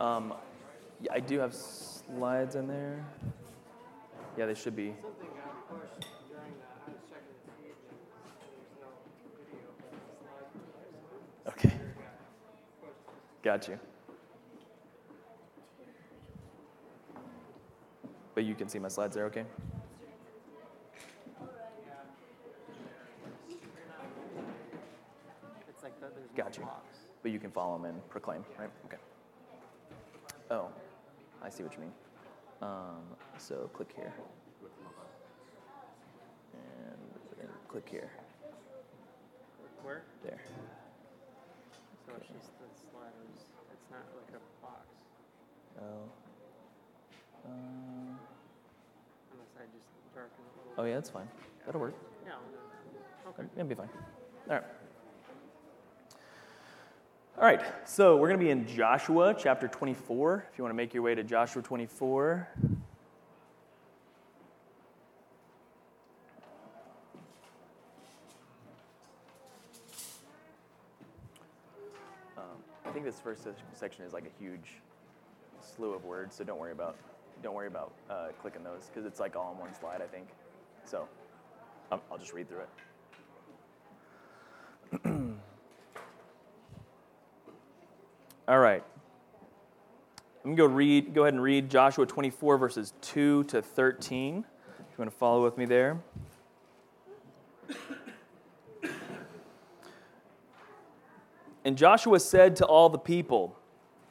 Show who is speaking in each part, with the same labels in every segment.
Speaker 1: Um, yeah, I do have slides in there. Yeah, they should be.
Speaker 2: Something got pushed during that. I was checking the feed and there's no video of the slide.
Speaker 1: Okay. Got you. But you can see my slides there, okay?
Speaker 2: It's like the, there's
Speaker 1: Got you. But you can follow them and proclaim, right? Okay. Oh, I see what you mean. Um, so click here. And then click here.
Speaker 2: Where?
Speaker 1: There.
Speaker 2: So it's just the sliders. It's not like a box.
Speaker 1: Oh. Um,
Speaker 2: Unless I just darken it a little.
Speaker 1: oh, yeah, that's fine. That'll work.
Speaker 2: Yeah. Okay.
Speaker 1: It'll be fine. All right. All right, so we're going to be in Joshua chapter 24. If you want to make your way to Joshua 24. Um, I think this first section is like a huge slew of words, so don't worry about don't worry about uh, clicking those because it's like all on one slide, I think. So I'll, I'll just read through it. All right. I'm going to go read go ahead and read Joshua 24 verses 2 to 13. If you want to follow with me there. And Joshua said to all the people,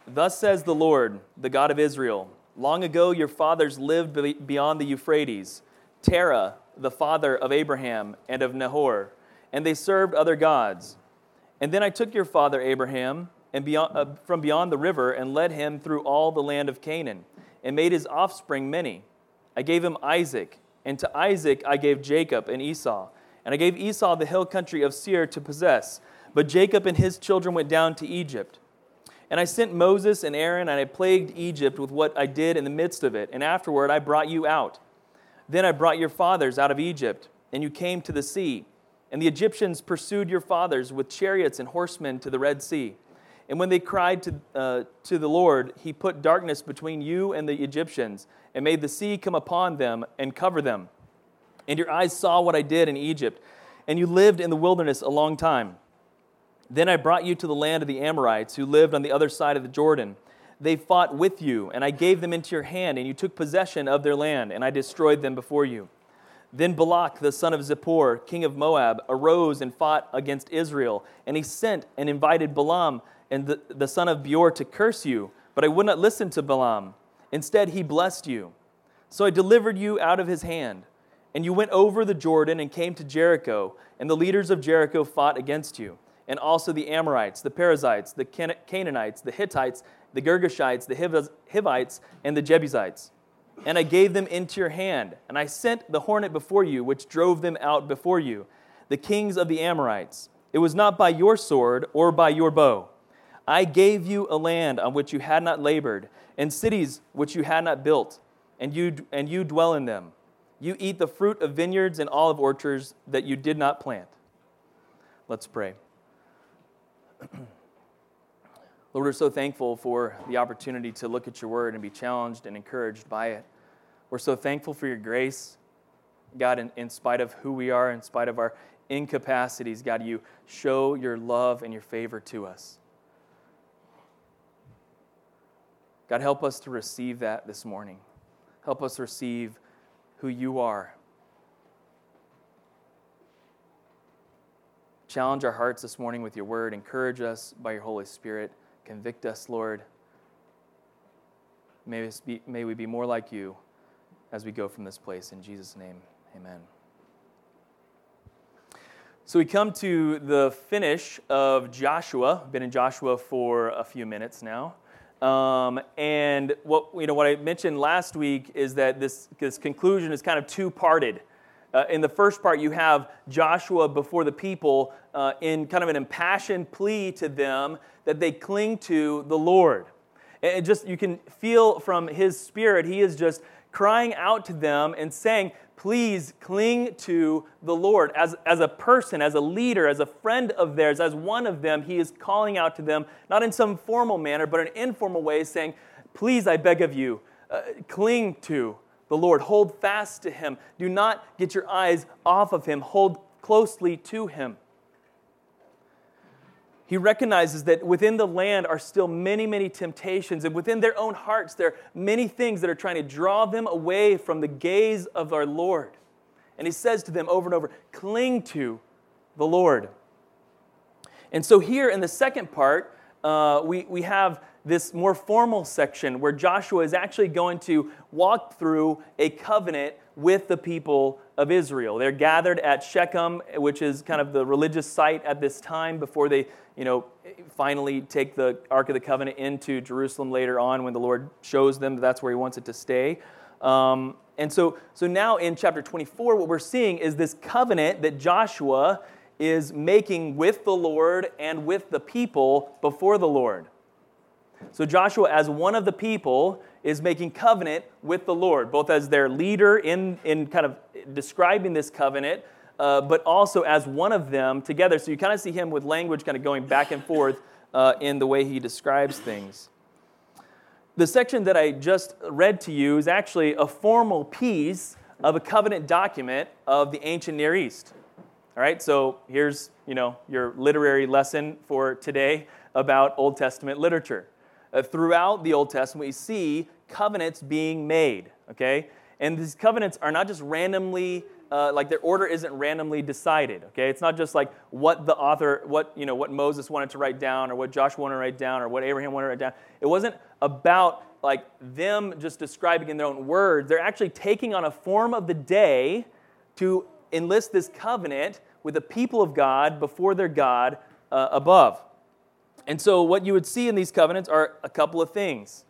Speaker 1: Thus says the Lord, the God of Israel Long ago your fathers lived beyond the Euphrates, Terah, the father of Abraham and of Nahor, and they served other gods. And then I took your father Abraham and beyond, uh, from beyond the river and led him through all the land of Canaan, and made his offspring many. I gave him Isaac, and to Isaac I gave Jacob and Esau. And I gave Esau the hill country of Seir to possess, but Jacob and his children went down to Egypt. And I sent Moses and Aaron, and I plagued Egypt with what I did in the midst of it. And afterward I brought you out. Then I brought your fathers out of Egypt, and you came to the sea. And the Egyptians pursued your fathers with chariots and horsemen to the Red Sea. And when they cried to, uh, to the Lord, he put darkness between you and the Egyptians, and made the sea come upon them and cover them. And your eyes saw what I did in Egypt, and you lived in the wilderness a long time. Then I brought you to the land of the Amorites, who lived on the other side of the Jordan. They fought with you, and I gave them into your hand, and you took possession of their land, and I destroyed them before you. Then Balak, the son of Zippor, king of Moab, arose and fought against Israel, and he sent and invited Balaam and the, the son of Beor to curse you, but I would not listen to Balaam. Instead, he blessed you. So I delivered you out of his hand. And you went over the Jordan and came to Jericho, and the leaders of Jericho fought against you, and also the Amorites, the Perizzites, the Can- Canaanites, the Hittites, the Girgashites, the Hiv- Hivites, and the Jebusites. And I gave them into your hand, and I sent the hornet before you, which drove them out before you, the kings of the Amorites. It was not by your sword or by your bow. I gave you a land on which you had not labored, and cities which you had not built, and you, and you dwell in them. You eat the fruit of vineyards and olive orchards that you did not plant. Let's pray. Lord, we're so thankful for the opportunity to look at your word and be challenged and encouraged by it. We're so thankful for your grace. God, in, in spite of who we are, in spite of our incapacities, God, you show your love and your favor to us. God, help us to receive that this morning. Help us receive who you are. Challenge our hearts this morning with your word. Encourage us by your Holy Spirit. Convict us, Lord. May, us be, may we be more like you as we go from this place. In Jesus' name, amen. So we come to the finish of Joshua. Been in Joshua for a few minutes now. Um, and what, you know, what I mentioned last week is that this, this conclusion is kind of two parted. Uh, in the first part, you have Joshua before the people uh, in kind of an impassioned plea to them that they cling to the Lord. And just you can feel from his spirit, he is just crying out to them and saying, please cling to the Lord. As, as a person, as a leader, as a friend of theirs, as one of them, he is calling out to them, not in some formal manner, but an informal way, saying, Please, I beg of you, uh, cling to the Lord. Hold fast to him. Do not get your eyes off of him. Hold closely to him he recognizes that within the land are still many, many temptations, and within their own hearts, there are many things that are trying to draw them away from the gaze of our Lord. And he says to them over and over, cling to the Lord. And so, here in the second part, uh, we, we have this more formal section where Joshua is actually going to walk through a covenant with the people of Israel. They're gathered at Shechem, which is kind of the religious site at this time before they, you know, finally take the Ark of the Covenant into Jerusalem later on when the Lord shows them that that's where he wants it to stay. Um, and so, so now in chapter 24, what we're seeing is this covenant that Joshua is making with the Lord and with the people before the Lord. So Joshua, as one of the people, is making covenant with the Lord, both as their leader in, in kind of describing this covenant, uh, but also as one of them together. So you kind of see him with language kind of going back and forth uh, in the way he describes things. The section that I just read to you is actually a formal piece of a covenant document of the ancient Near East. All right, so here's you know your literary lesson for today about Old Testament literature. Uh, throughout the Old Testament, we see covenants being made, okay? And these covenants are not just randomly, uh, like their order isn't randomly decided, okay? It's not just like what the author, what, you know, what Moses wanted to write down or what Joshua wanted to write down or what Abraham wanted to write down. It wasn't about like them just describing in their own words. They're actually taking on a form of the day to enlist this covenant with the people of God before their God uh, above. And so, what you would see in these covenants are a couple of things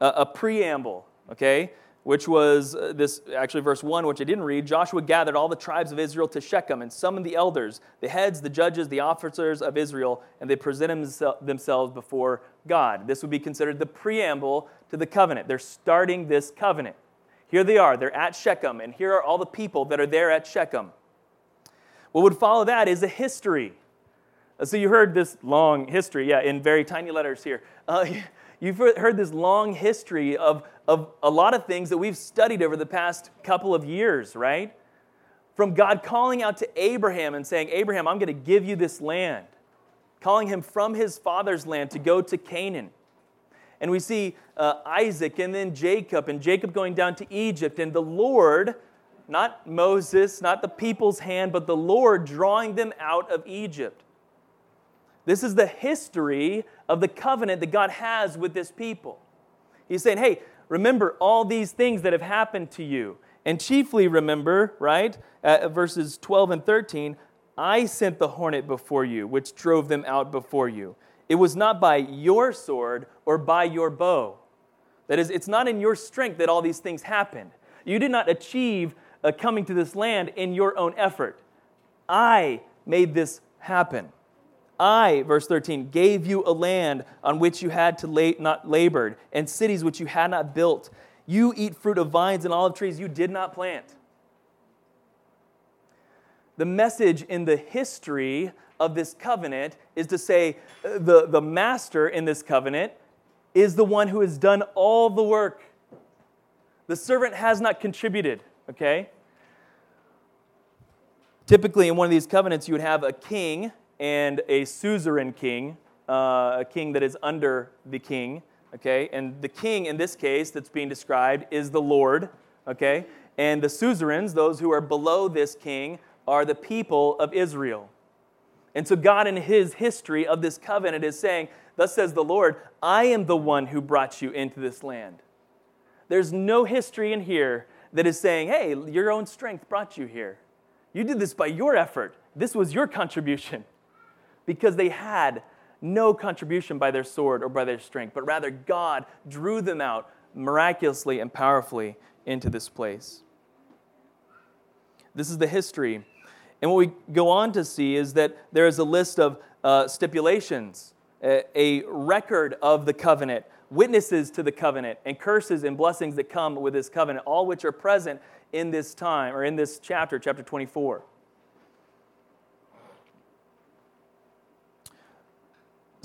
Speaker 1: a, preamble, okay, which was uh, this actually, verse 1, which I didn't read. Joshua gathered all the tribes of Israel to Shechem and summoned the elders, the heads, the judges, the officers of Israel, and they presented themselves before God. This would be considered the preamble to the covenant. They're starting this covenant. Here they are, they're at Shechem, and here are all the people that are there at Shechem. What would follow that is a history so you heard this long history, yeah, in very tiny letters here. Uh, you've heard this long history of, of a lot of things that we've studied over the past couple of years, right? From God calling out to Abraham and saying, Abraham, I'm going to give you this land, calling him from his father's land to go to Canaan. And we see uh, Isaac and then Jacob, and Jacob going down to Egypt, and the Lord, not Moses, not the people's hand, but the Lord drawing them out of Egypt. This is the history of the covenant that God has with this people. He's saying, hey, remember all these things that have happened to you. And chiefly remember, right, at verses 12 and 13, I sent the hornet before you, which drove them out before you. It was not by your sword or by your bow. That is, it's not in your strength that all these things happened. You did not achieve uh, coming to this land in your own effort. I made this happen. I, verse 13, gave you a land on which you had to not labored, and cities which you had not built. You eat fruit of vines and olive trees you did not plant. The message in the history of this covenant is to say the, the master in this covenant is the one who has done all the work. The servant has not contributed, okay? Typically, in one of these covenants, you would have a king and a suzerain king, uh, a king that is under the king, okay? And the king in this case that's being described is the Lord, okay? And the suzerains, those who are below this king, are the people of Israel. And so God, in his history of this covenant, is saying, Thus says the Lord, I am the one who brought you into this land. There's no history in here that is saying, Hey, your own strength brought you here. You did this by your effort. This was your contribution because they had no contribution by their sword or by their strength, but rather God drew them out miraculously and powerfully into this place. This is the history. And what we go on to see is that there is a list of uh, stipulations, a, a record of the covenant, witnesses to the covenant, and curses and blessings that come with this covenant, all which are present in this time, or in this chapter, chapter 24.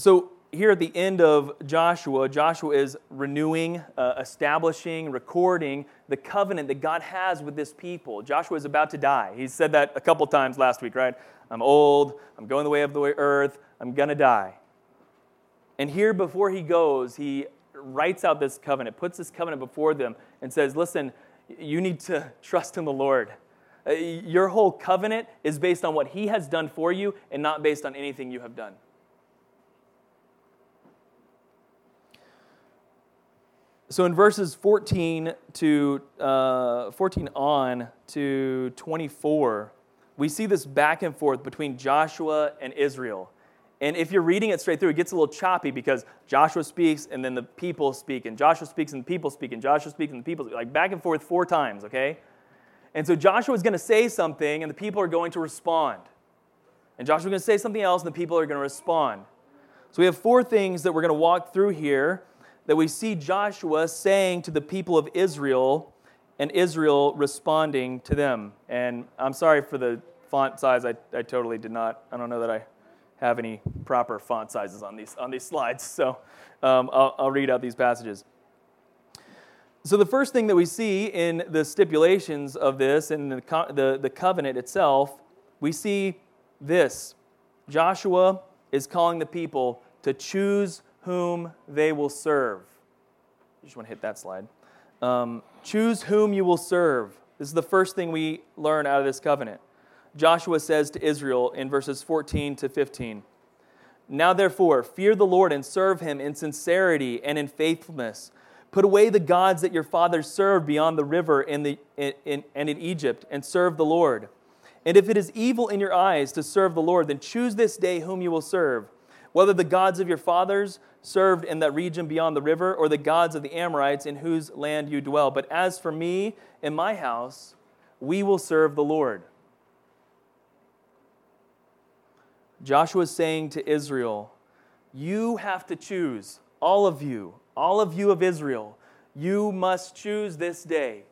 Speaker 1: So, here at the end of Joshua, Joshua is renewing, uh, establishing, recording the covenant that God has with this people. Joshua is about to die. He said that a couple times last week, right? I'm old, I'm going the way of the earth, I'm going to die. And here, before he goes, he writes out this covenant, puts this covenant before them, and says, Listen, you need to trust in the Lord. Uh, your whole covenant is based on what he has done for you and not based on anything you have done. So in verses 14 to uh, 14 on to 24, we see this back and forth between Joshua and Israel. And if you're reading it straight through, it gets a little choppy because Joshua speaks and then the people speak, and Joshua speaks and the people speak, and Joshua speaks and the people speak, like back and forth four times, okay? And so Joshua is going to say something, and the people are going to respond. And Joshua is going to say something else, and the people are going to respond. So we have four things that we're going to walk through here that we see Joshua saying to the people of Israel and Israel responding to them. And I'm sorry for the font size. I, I totally did not, I don't know that I have any proper font sizes on these, on these slides. So um, I'll, I'll read out these passages. So, the first thing that we see in the stipulations of this and the, the, the covenant itself, we see this Joshua is calling the people to choose whom they will serve. You just want to hit that slide. Um, choose whom you will serve. This is the first thing we learn out of this covenant. Joshua says to Israel in verses 14 to 15 Now therefore, fear the Lord and serve him in sincerity and in faithfulness. Put away the gods that your fathers served beyond the river in the, in, in, and in Egypt, and serve the Lord. And if it is evil in your eyes to serve the Lord, then choose this day whom you will serve whether the gods of your fathers served in that region beyond the river, or the gods of the Amorites in whose land you dwell. But as for me and my house, we will serve the Lord. Joshua is saying to Israel, You have to choose, all of you, all of you of Israel, you must choose this day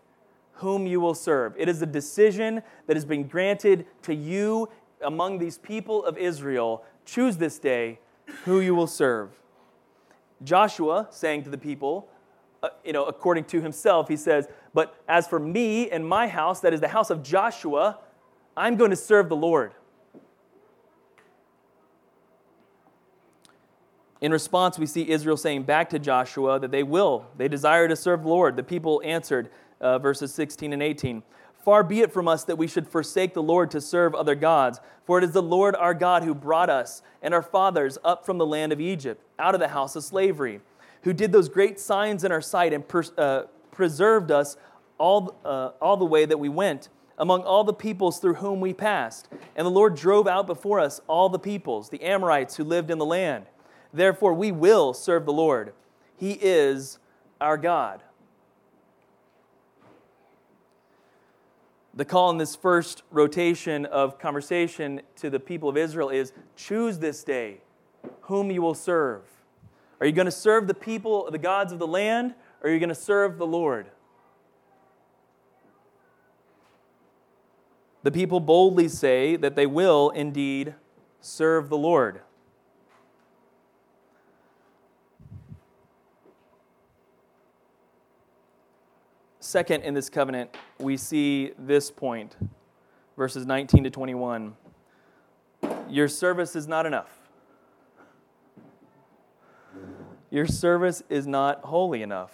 Speaker 1: whom you will serve. It is a decision that has been granted to you among these people of Israel. Choose this day who you will serve. Joshua saying to the people, uh, you know, according to himself, he says, But as for me and my house, that is the house of Joshua, I'm going to serve the Lord. In response, we see Israel saying back to Joshua that they will, they desire to serve the Lord. The people answered, uh, verses 16 and 18. Far be it from us that we should forsake the Lord to serve other gods, for it is the Lord our God who brought us and our fathers up from the land of Egypt, out of the house of slavery, who did those great signs in our sight and per, uh, preserved us all, uh, all the way that we went among all the peoples through whom we passed. And the Lord drove out before us all the peoples, the Amorites who lived in the land. Therefore, we will serve the Lord. He is our God. The call in this first rotation of conversation to the people of Israel is choose this day whom you will serve. Are you going to serve the people, the gods of the land, or are you going to serve the Lord? The people boldly say that they will indeed serve the Lord. Second, in this covenant, we see this point, verses 19 to 21. Your service is not enough. Your service is not holy enough.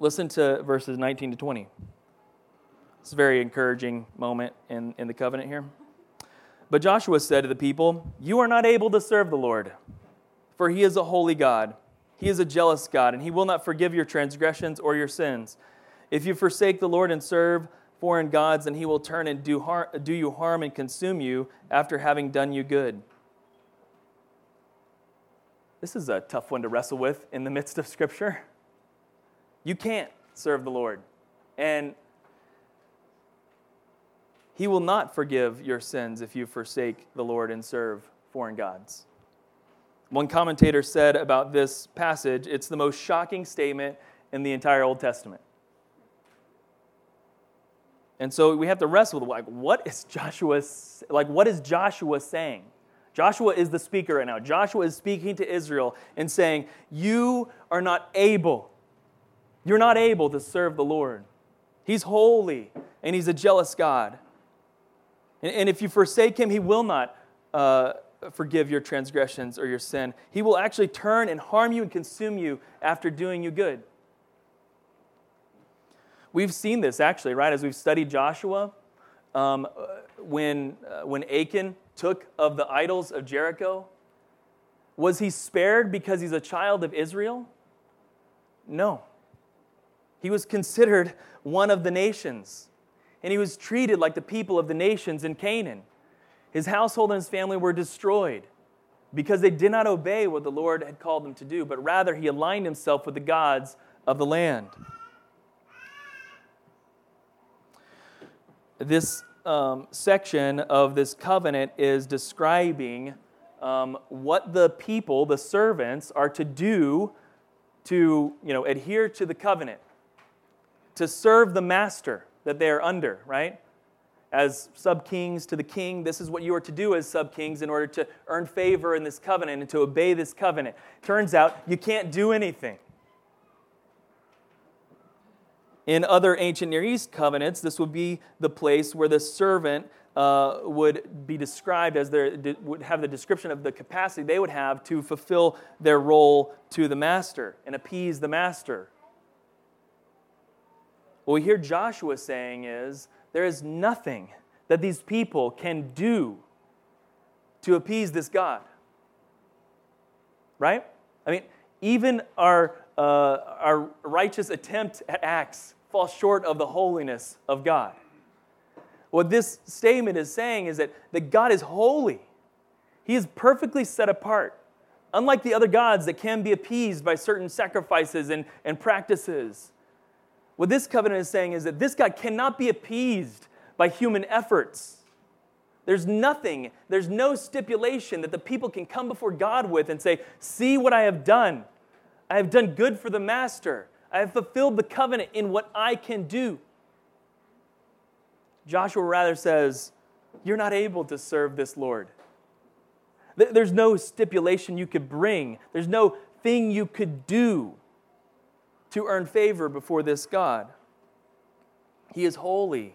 Speaker 1: Listen to verses 19 to 20. It's a very encouraging moment in, in the covenant here. But Joshua said to the people, You are not able to serve the Lord, for he is a holy God. He is a jealous God, and he will not forgive your transgressions or your sins. If you forsake the Lord and serve foreign gods, then he will turn and do, har- do you harm and consume you after having done you good. This is a tough one to wrestle with in the midst of Scripture. You can't serve the Lord. And he will not forgive your sins if you forsake the Lord and serve foreign gods. One commentator said about this passage, it's the most shocking statement in the entire Old Testament. And so we have to wrestle with like what is Joshua like what is Joshua saying? Joshua is the speaker right now. Joshua is speaking to Israel and saying, "You are not able. You're not able to serve the Lord. He's holy and he's a jealous God. And, and if you forsake him, he will not uh, forgive your transgressions or your sin. He will actually turn and harm you and consume you after doing you good. We've seen this actually, right? As we've studied Joshua, um, when, uh, when Achan took of the idols of Jericho, was he spared because he's a child of Israel? No. He was considered one of the nations, and he was treated like the people of the nations in Canaan. His household and his family were destroyed because they did not obey what the Lord had called them to do, but rather he aligned himself with the gods of the land. This um, section of this covenant is describing um, what the people, the servants, are to do to you know, adhere to the covenant, to serve the master that they are under, right? as sub kings to the king. This is what you are to do as sub kings in order to earn favor in this covenant and to obey this covenant. Turns out you can't do anything. In other ancient Near East covenants, this would be the place where the servant uh, would be described as their, would have the description of the capacity they would have to fulfill their role to the master and appease the master. What we hear Joshua saying is there is nothing that these people can do to appease this God. Right? I mean, even our, uh, our righteous attempt at acts falls short of the holiness of God. What this statement is saying is that, that God is holy. He is perfectly set apart. Unlike the other gods that can be appeased by certain sacrifices and, and practices, what this covenant is saying is that this God cannot be appeased by human efforts. There's nothing, there's no stipulation that the people can come before God with and say, See what I have done. I have done good for the master. I have fulfilled the covenant in what I can do. Joshua rather says, You're not able to serve this Lord. There's no stipulation you could bring, there's no thing you could do to earn favor before this God. He is holy.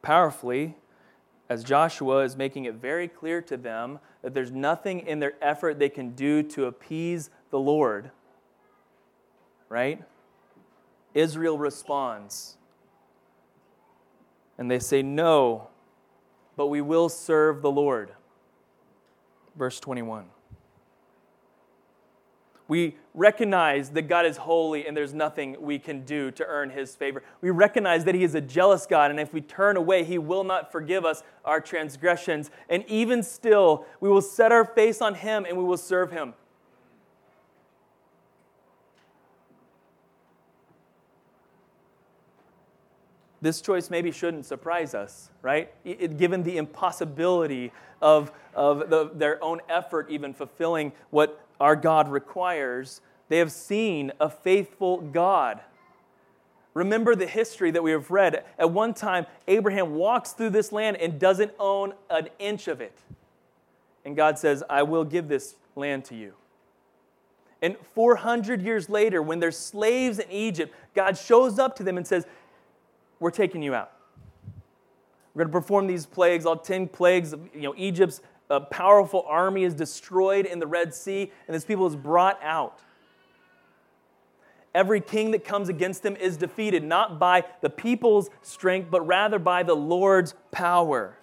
Speaker 1: Powerfully, as Joshua is making it very clear to them that there's nothing in their effort they can do to appease the Lord, right? Israel responds. And they say, No, but we will serve the Lord. Verse 21. We recognize that God is holy and there's nothing we can do to earn his favor. We recognize that he is a jealous God, and if we turn away, he will not forgive us our transgressions. And even still, we will set our face on him and we will serve him. this choice maybe shouldn't surprise us, right? It, given the impossibility of, of the, their own effort even fulfilling what our God requires, they have seen a faithful God. Remember the history that we have read. At one time, Abraham walks through this land and doesn't own an inch of it. And God says, I will give this land to you. And 400 years later, when they're slaves in Egypt, God shows up to them and says, we're taking you out. We're going to perform these plagues, all 10 plagues. of You know, Egypt's uh, powerful army is destroyed in the Red Sea, and this people is brought out. Every king that comes against them is defeated, not by the people's strength, but rather by the Lord's power.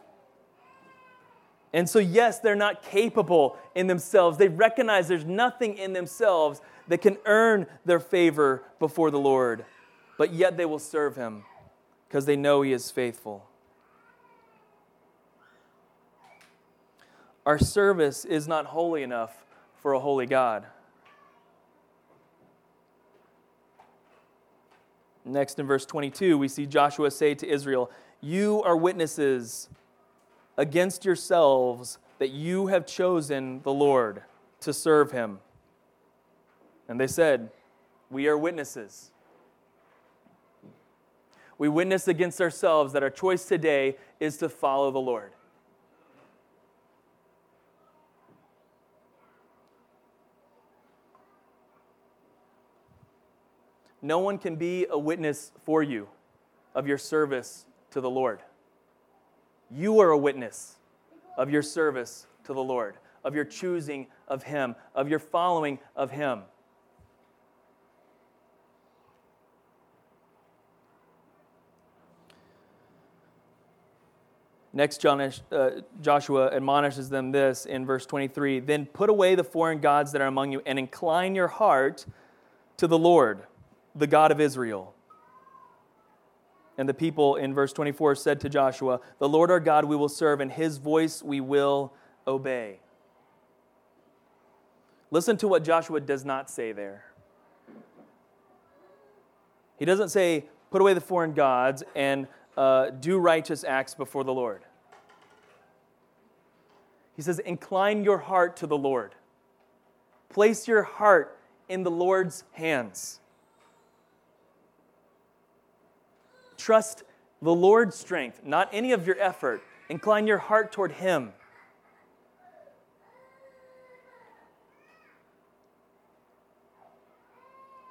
Speaker 1: And so, yes, they're not capable in themselves. They recognize there's nothing in themselves that can earn their favor before the Lord, but yet they will serve him because they know He is faithful. Our service is not holy enough for a holy God. Next, in verse 22, we see Joshua say to Israel, You are witnesses against yourselves that you have chosen the Lord to serve him. And they said, We are witnesses. We witness against ourselves that our choice today is to follow the Lord. No one can be a witness for you of your service to the Lord. You are a witness of your service to the Lord, of your choosing of Him, of your following of Him. Next, uh, Joshua admonishes them this in verse 23 Then put away the foreign gods that are among you and incline your heart to the Lord, the God of Israel. And the people in verse 24 said to Joshua, The Lord our God we will serve, and his voice we will obey. Listen to what Joshua does not say there. He doesn't say, Put away the foreign gods and uh, do righteous acts before the Lord. He says, Incline your heart to the Lord. Place your heart in the Lord's hands. Trust the Lord's strength, not any of your effort. Incline your heart toward Him.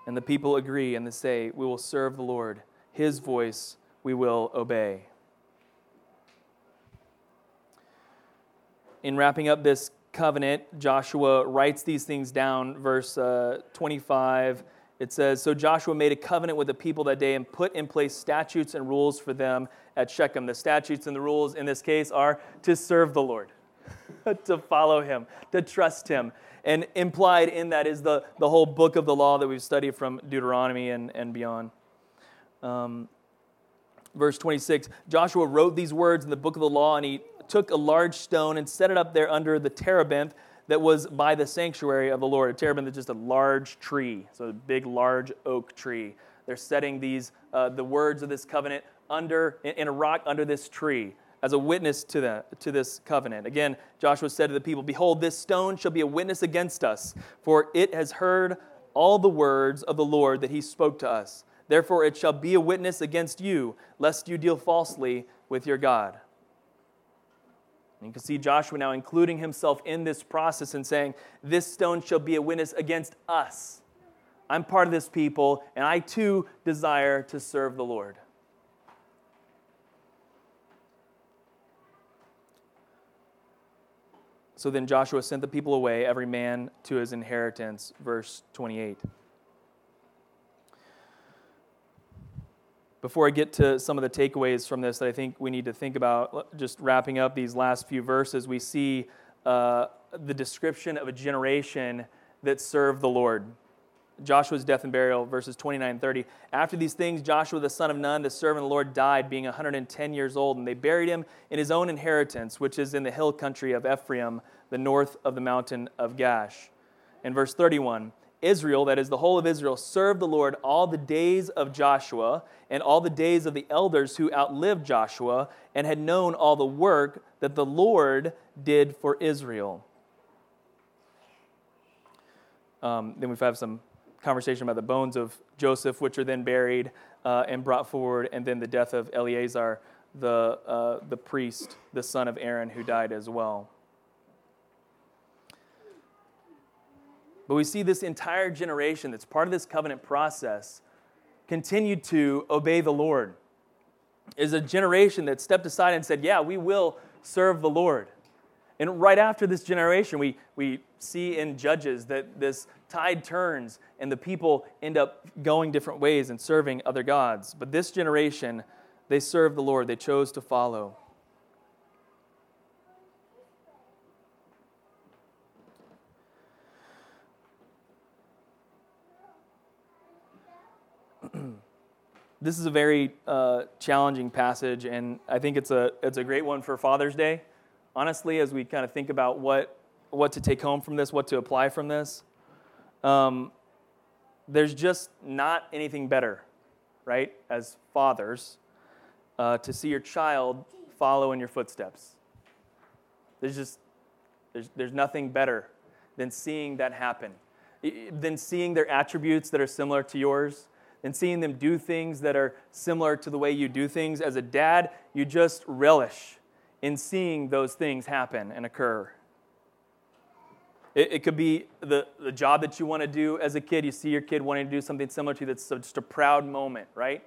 Speaker 1: And the people agree and they say, We will serve the Lord. His voice we will obey. In wrapping up this covenant, Joshua writes these things down, verse uh, 25 it says, So Joshua made a covenant with the people that day and put in place statutes and rules for them at Shechem. The statutes and the rules in this case are to serve the Lord, to follow him, to trust him. And implied in that is the, the whole book of the law that we've studied from Deuteronomy and, and beyond. Um, verse 26 Joshua wrote these words in the book of the law, and he took a large stone and set it up there under the terebinth that was by the sanctuary of the Lord. A terebinth is just a large tree, so a big, large oak tree. They're setting these, uh, the words of this covenant under, in, in a rock under this tree as a witness to, the, to this covenant. Again, Joshua said to the people, Behold, this stone shall be a witness against us, for it has heard all the words of the Lord that he spoke to us. Therefore, it shall be a witness against you, lest you deal falsely with your God. And you can see Joshua now including himself in this process and saying, This stone shall be a witness against us. I'm part of this people, and I too desire to serve the Lord. So then Joshua sent the people away, every man to his inheritance. Verse 28. Before I get to some of the takeaways from this that I think we need to think about, just wrapping up these last few verses, we see uh, the description of a generation that served the Lord. Joshua's death and burial, verses 29 and 30. After these things, Joshua the son of Nun, the servant of the Lord, died, being 110 years old, and they buried him in his own inheritance, which is in the hill country of Ephraim, the north of the mountain of Gaash. In verse 31, Israel, that is the whole of Israel, served the Lord all the days of Joshua and all the days of the elders who outlived Joshua and had known all the work that the Lord did for Israel. Um, then we have some conversation about the bones of Joseph, which are then buried uh, and brought forward, and then the death of Eleazar, the, uh, the priest, the son of Aaron, who died as well. But we see this entire generation that's part of this covenant process continued to obey the Lord. Is a generation that stepped aside and said, Yeah, we will serve the Lord. And right after this generation, we, we see in Judges that this tide turns and the people end up going different ways and serving other gods. But this generation, they served the Lord, they chose to follow. This is a very uh, challenging passage, and I think it's a, it's a great one for Father's Day. Honestly, as we kind of think about what, what to take home from this, what to apply from this, um, there's just not anything better, right, as fathers, uh, to see your child follow in your footsteps. There's just there's, there's nothing better than seeing that happen. than seeing their attributes that are similar to yours, than seeing them do things that are similar to the way you do things. As a dad, you just relish in seeing those things happen and occur. It, it could be the, the job that you want to do as a kid. You see your kid wanting to do something similar to you that's just a proud moment, right?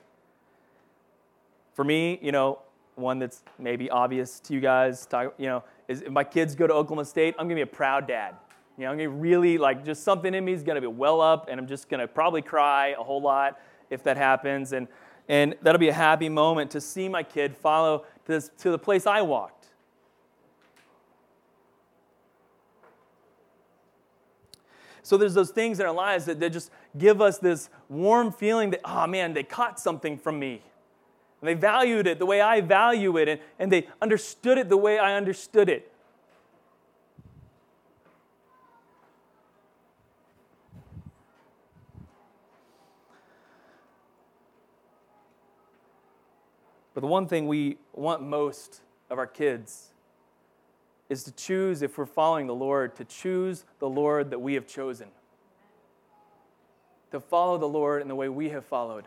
Speaker 1: For me, you know, one that's maybe obvious to you guys, talk, you know, is if my kids go to Oklahoma State, I'm going to be a proud dad. You know, I'm to really, like, just something in me is to be well up, and I'm just to probably cry a whole lot if that happens. And, and that'll be a happy moment to see my kid follow to, this, to the place I walked. So there's those things in our lives that, that just give us this warm feeling that, oh man, they caught something from me. And they valued it the way I value it, and, and they understood it the way I understood it. But the one thing we want most of our kids is to choose, if we're following the Lord, to choose the Lord that we have chosen. To follow the Lord in the way we have followed.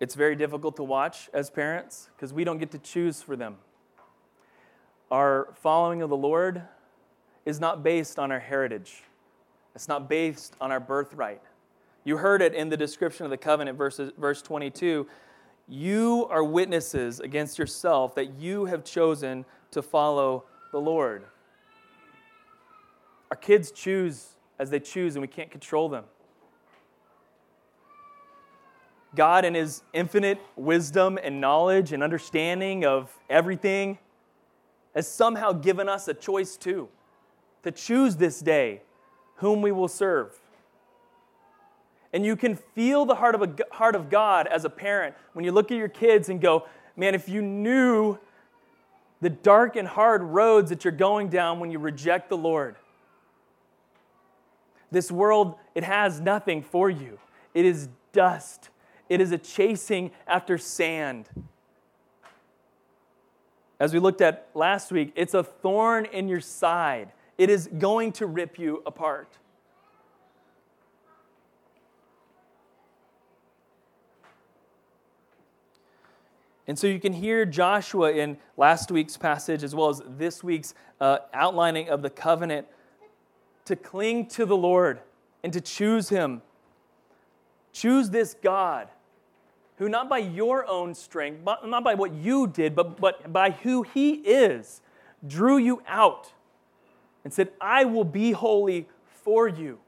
Speaker 1: It's very difficult to watch as parents because we don't get to choose for them. Our following of the Lord is not based on our heritage, it's not based on our birthright. You heard it in the description of the covenant, verses, verse 22. You are witnesses against yourself that you have chosen to follow the Lord. Our kids choose as they choose, and we can't control them. God, in His infinite wisdom and knowledge and understanding of everything, has somehow given us a choice too to choose this day whom we will serve. And you can feel the heart of, a, heart of God as a parent when you look at your kids and go, man, if you knew the dark and hard roads that you're going down when you reject the Lord. This world, it has nothing for you. It is dust. It is a chasing after sand. As we looked at last week, it's a thorn in your side. It is going to rip you apart. And so you can hear Joshua in last week's passage, as well as this week's uh, outlining of the covenant, to cling to the Lord and to choose Him. Choose this God who, not by your own strength, not by what you did, but, but by who He is, drew you out and said, I will be holy for you.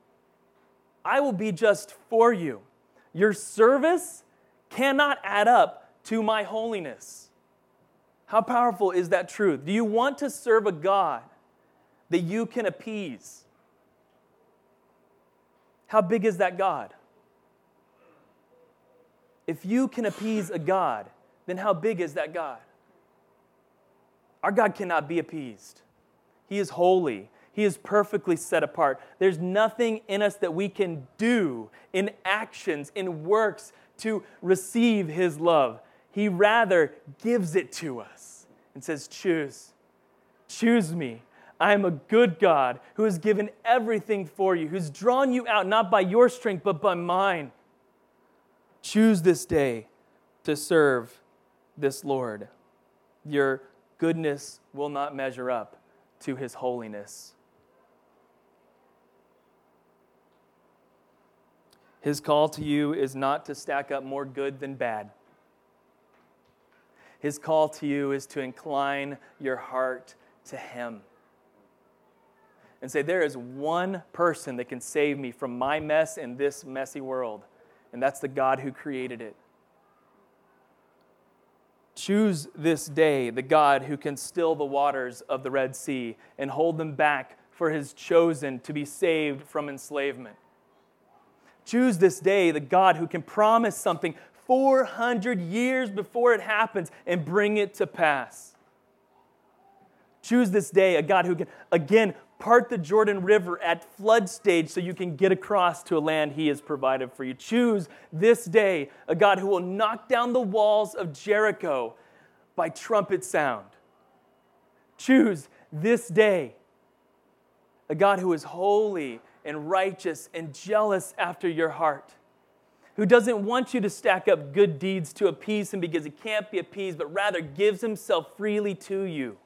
Speaker 1: I will be just for you. Your service cannot add up to my holiness. How powerful is that truth? Do you want to serve a God that you can appease? How big is that God? If you can appease a God, then how big is that God? Our God cannot be appeased. He is holy. He is perfectly set apart. There's nothing in us that we can do in actions, in works to receive His love. He rather gives it to us and says, Choose. Choose me. I am a good God who has given everything for you, who's drawn you out not by your strength, but by mine. Choose this day to serve this Lord. Your goodness will not measure up to his holiness. His call to you is not to stack up more good than bad. His call to you is to incline your heart to Him and say, There is one person that can save me from my mess in this messy world and that's the God who created it. Choose this day the God who can still the waters of the Red Sea and hold them back for his chosen to be saved from enslavement. Choose this day the God who can promise something 400 years before it happens and bring it to pass. Choose this day a God who can, again, part the Jordan River at flood stage so you can get across to a land He has provided for you. Choose this day a God who will knock down the walls of Jericho by trumpet sound. Choose this day a God who is holy and righteous and jealous after your heart, who doesn't want you to stack up good deeds to appease him because he can't be appeased, but rather gives himself freely to you.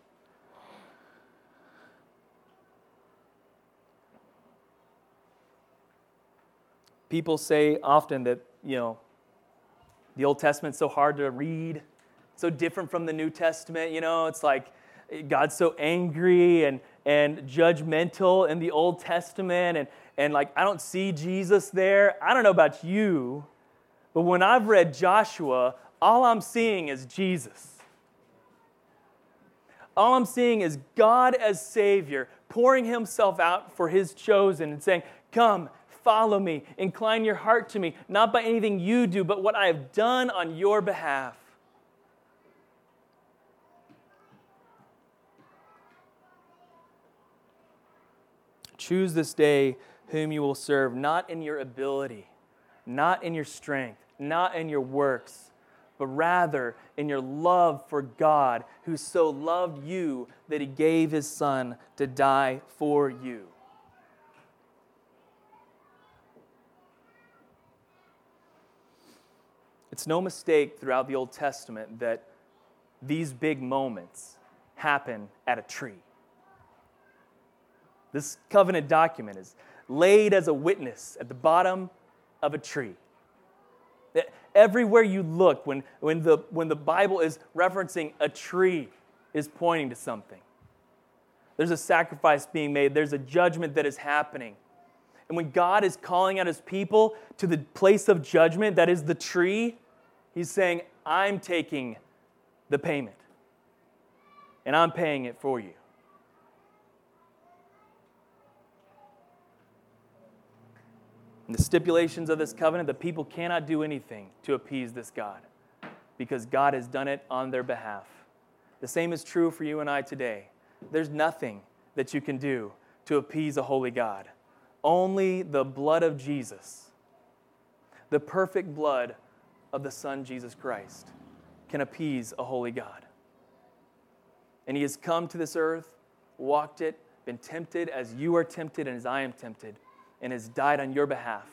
Speaker 1: People say often that, you know, the Old Testament's so hard to read, so different from the New Testament. You know, it's like God's so angry and, and judgmental in the Old Testament, and, and like I don't see Jesus there. I don't know about you, but when I've read Joshua, all I'm seeing is Jesus. All I'm seeing is God as Savior pouring Himself out for His chosen and saying, Come, follow me, incline your heart to me, not by anything you do, but what I have done on your behalf. Choose this day whom you will serve, not in your ability, not in your strength, not in your works, but rather in your love for God, who so loved you that he gave his Son to die for you. It's no mistake throughout the Old Testament that these big moments happen at a tree. This covenant document is laid as a witness at the bottom of a tree. Everywhere you look, when, when, the, when the Bible is referencing a tree, is pointing to something. There's a sacrifice being made, there's a judgment that is happening. And when God is calling out his people to the place of judgment, that is the tree, he's saying, I'm taking the payment, and I'm paying it for you. In the stipulations of this covenant, the people cannot do anything to appease this God because God has done it on their behalf. The same is true for you and I today. There's nothing that you can do to appease a holy God. Only the blood of Jesus, the perfect blood of the Son Jesus Christ, can appease a holy God. And He has come to this earth, walked it, been tempted as you are tempted and as I am tempted and has died on your behalf.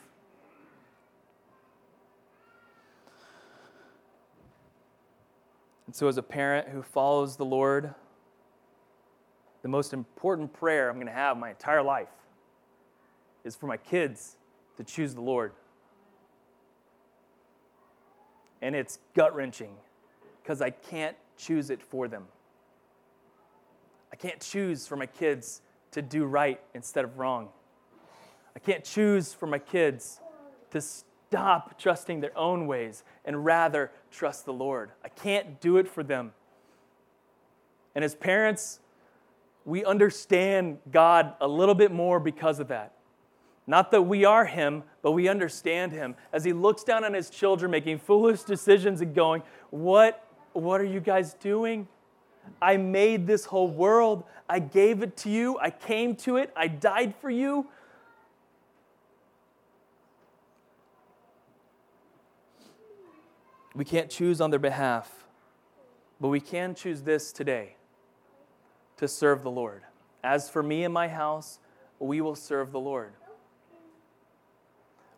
Speaker 1: And so, as a parent who follows the Lord, the most important prayer I'm going to have my entire life is for my kids to choose the Lord. And it's gut wrenching because I can't choose it for them. I can't choose for my kids to do right instead of wrong. I can't choose for my kids to stop trusting their own ways and rather trust the Lord. I can't do it for them. And as parents, we understand God a little bit more because of that. Not that we are Him, but we understand Him as He looks down on His children making foolish decisions and going, What, what are you guys doing? I made this whole world. I gave it to you. I came to it. I died for you. We can't choose on their behalf, but we can choose this today to serve the Lord. As for me and my house, we will serve the Lord.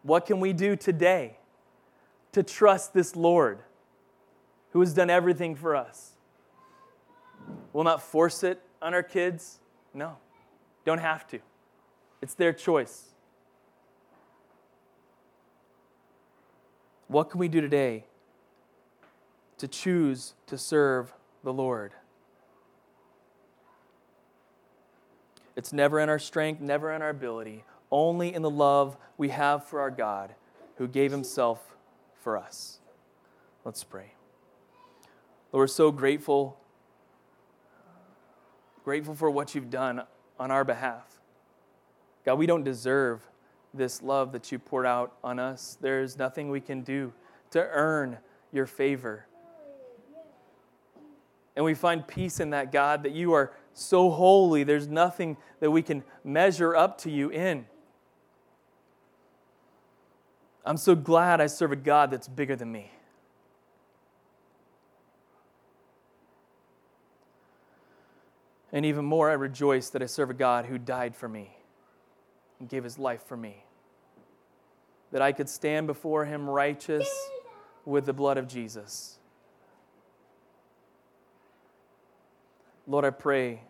Speaker 1: What can we do today to trust this Lord who has done everything for us? We'll not force it on our kids. No, don't have to. It's their choice. What can we do today to choose to serve the Lord. It's never in our strength, never in our ability, only in the love we have for our God who gave himself for us. Let's pray. Lord, we're so grateful, grateful for what you've done on our behalf. God, we don't deserve this love that you poured out on us. There's nothing we can do to earn your favor. And we find peace in that, God, that you are so holy, there's nothing that we can measure up to you in. I'm so glad I serve a God that's bigger than me. And even more, I rejoice that I serve a God who died for me and gave his life for me. That I could stand before him righteous with the blood of Jesus. Lord, I pray.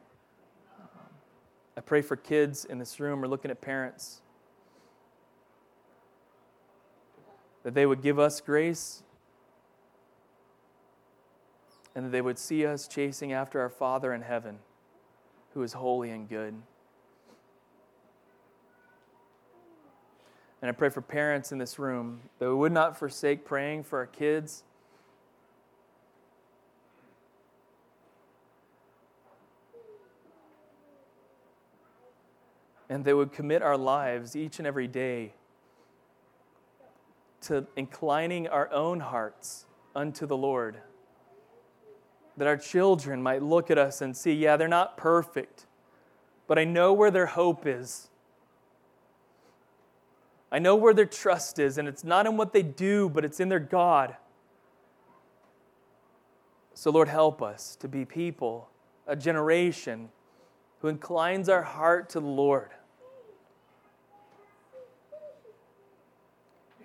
Speaker 1: I pray for kids in this room or looking at parents that they would give us grace and that they would see us chasing after our Father in heaven who is holy and good. And I pray for parents in this room that we would not forsake praying for our kids. And they would commit our lives each and every day to inclining our own hearts unto the Lord. That our children might look at us and see, yeah, they're not perfect, but I know where their hope is. I know where their trust is, and it's not in what they do, but it's in their God. So, Lord, help us to be people, a generation who inclines our heart to the Lord,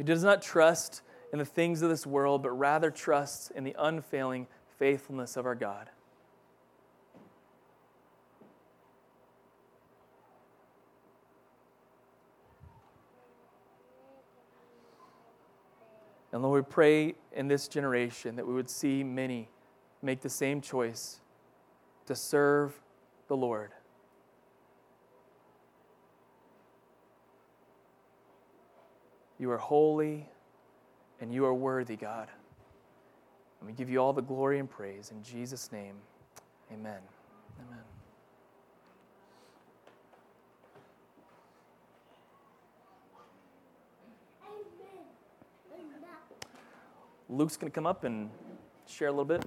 Speaker 1: who does not trust in the things of this world, but rather trusts in the unfailing faithfulness of our God. And Lord, we pray in this generation that we would see many make the same choice to serve the Lord. You are holy and you are worthy, God. And we give you all the glory and praise. In Jesus' name, amen. Amen. Luke's going to come up and share a little bit.